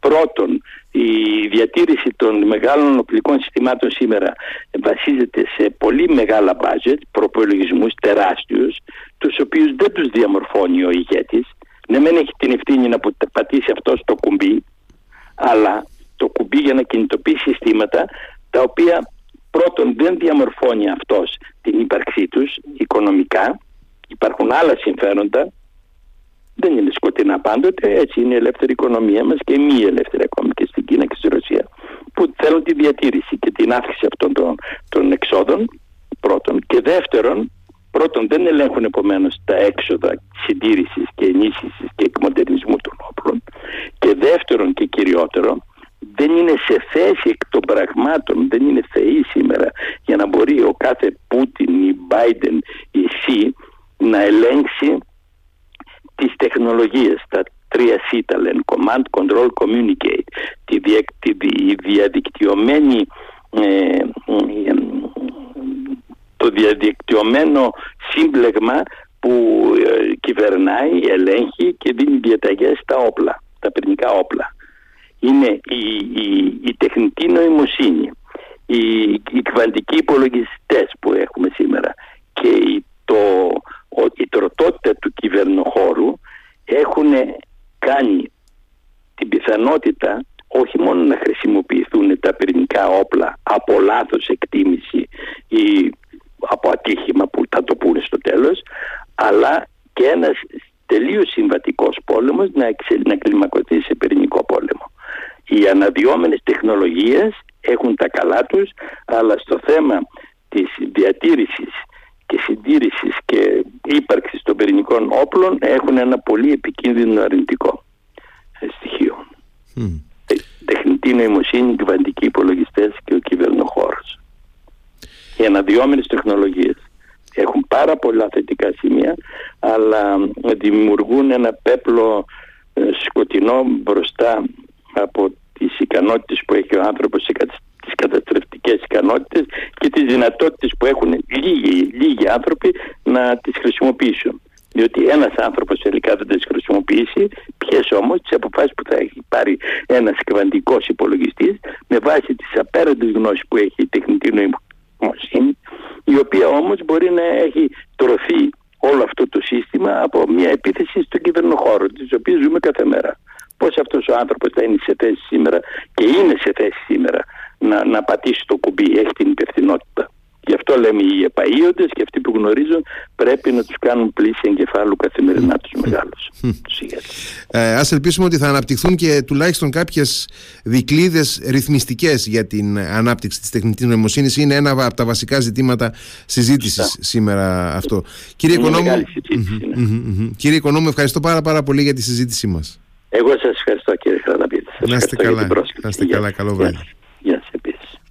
πρώτον η διατήρηση των μεγάλων οπλικών συστημάτων σήμερα βασίζεται σε πολύ μεγάλα budget, προπολογισμούς τεράστιους, τους οποίους δεν τους διαμορφώνει ο ηγέτης, ναι μεν έχει την ευθύνη να πατήσει αυτός το κουμπί, αλλά το κουμπί για να κινητοποιήσει συστήματα τα οποία πρώτον δεν διαμορφώνει αυτός την ύπαρξή τους οικονομικά, υπάρχουν άλλα συμφέροντα, δεν είναι σκοτεινά πάντοτε, έτσι είναι η ελεύθερη οικονομία μας και μη ελεύθερη ακόμη και στην Κίνα και στη Ρωσία, που θέλουν τη διατήρηση και την αύξηση αυτών των, των εξόδων πρώτον. Και δεύτερον Πρώτον, δεν ελέγχουν επομένως τα έξοδα συντήρησης και ενίσχυσης και εκμοντερνισμού των όπλων. Και δεύτερον και κυριότερο, δεν είναι σε θέση εκ των πραγμάτων, δεν είναι θεοί σήμερα για να μπορεί ο κάθε Πούτιν ή Μπάιντεν ή Σι να ελέγξει τις τεχνολογίες, τα τρία C τα λένε, Command, Control, Communicate, τη, τη διαδικτυωμένη ε, το διαδικτυωμένο σύμπλεγμα που ε, κυβερνάει, ελέγχει και δίνει διαταγές στα όπλα, τα πυρηνικά όπλα. Είναι η, η, η τεχνητή νοημοσύνη, οι, οι κβαντικοί υπολογιστές που έχουμε σήμερα και η, το, η τροτότητα του κυβερνοχώρου έχουν κάνει την πιθανότητα όχι μόνο να χρησιμοποιηθούν τα πυρηνικά όπλα από λάθος εκτίμηση ή από ατύχημα που θα το πούνε στο τέλος αλλά και ένας τελείως συμβατικός πόλεμος να, εξε, να κλιμακωθεί σε πυρηνικό πόλεμο. Οι αναδυόμενες τεχνολογίες έχουν τα καλά τους αλλά στο θέμα της διατήρησης και συντήρησης και ύπαρξης των πυρηνικών όπλων έχουν ένα πολύ επικίνδυνο αρνητικό στοιχείο. Mm. Τεχνητή νοημοσύνη, κυβαντικοί υπολογιστές και ο κυβερνοχώρος οι αναδυόμενες τεχνολογίες έχουν πάρα πολλά θετικά σημεία αλλά δημιουργούν ένα πέπλο ε, σκοτεινό μπροστά από τις ικανότητες που έχει ο άνθρωπος τις καταστρεφτικές ικανότητες και τις δυνατότητες που έχουν λίγοι, λίγοι άνθρωποι να τις χρησιμοποιήσουν. Διότι ένας άνθρωπος τελικά δεν τις χρησιμοποιήσει, ποιες όμως τις αποφάσεις που θα έχει πάρει ένας κβαντικός υπολογιστής με βάση τις απέραντες γνώσεις που έχει η τεχνητή η οποία όμως μπορεί να έχει τρωθεί όλο αυτό το σύστημα από μια επίθεση στον κυβερνοχώρο, της οποίας ζούμε κάθε μέρα. Πώς αυτός ο άνθρωπος θα είναι σε θέση σήμερα και είναι σε θέση σήμερα να, να πατήσει το κουμπί, έχει την υπευθυνότητα. Γι' αυτό λέμε οι επαΐοντες και αυτοί που γνωρίζουν πρέπει να τους κάνουν πλήση εγκεφάλου καθημερινά τους μεγάλους. Ε, ας ελπίσουμε ότι θα αναπτυχθούν και τουλάχιστον κάποιες δικλείδες ρυθμιστικές για την ανάπτυξη της τεχνητής νοημοσύνης. Είναι ένα από τα βασικά ζητήματα συζήτησης σήμερα αυτό. Κύριε Οικονόμου, ναι. κύριε Οικονόμου, ευχαριστώ πάρα, πάρα πολύ για τη συζήτησή μας. Εγώ σας ευχαριστώ κύριε Χραναπίδη. Να είστε καλά. Να είστε καλά. Καλό βράδυ.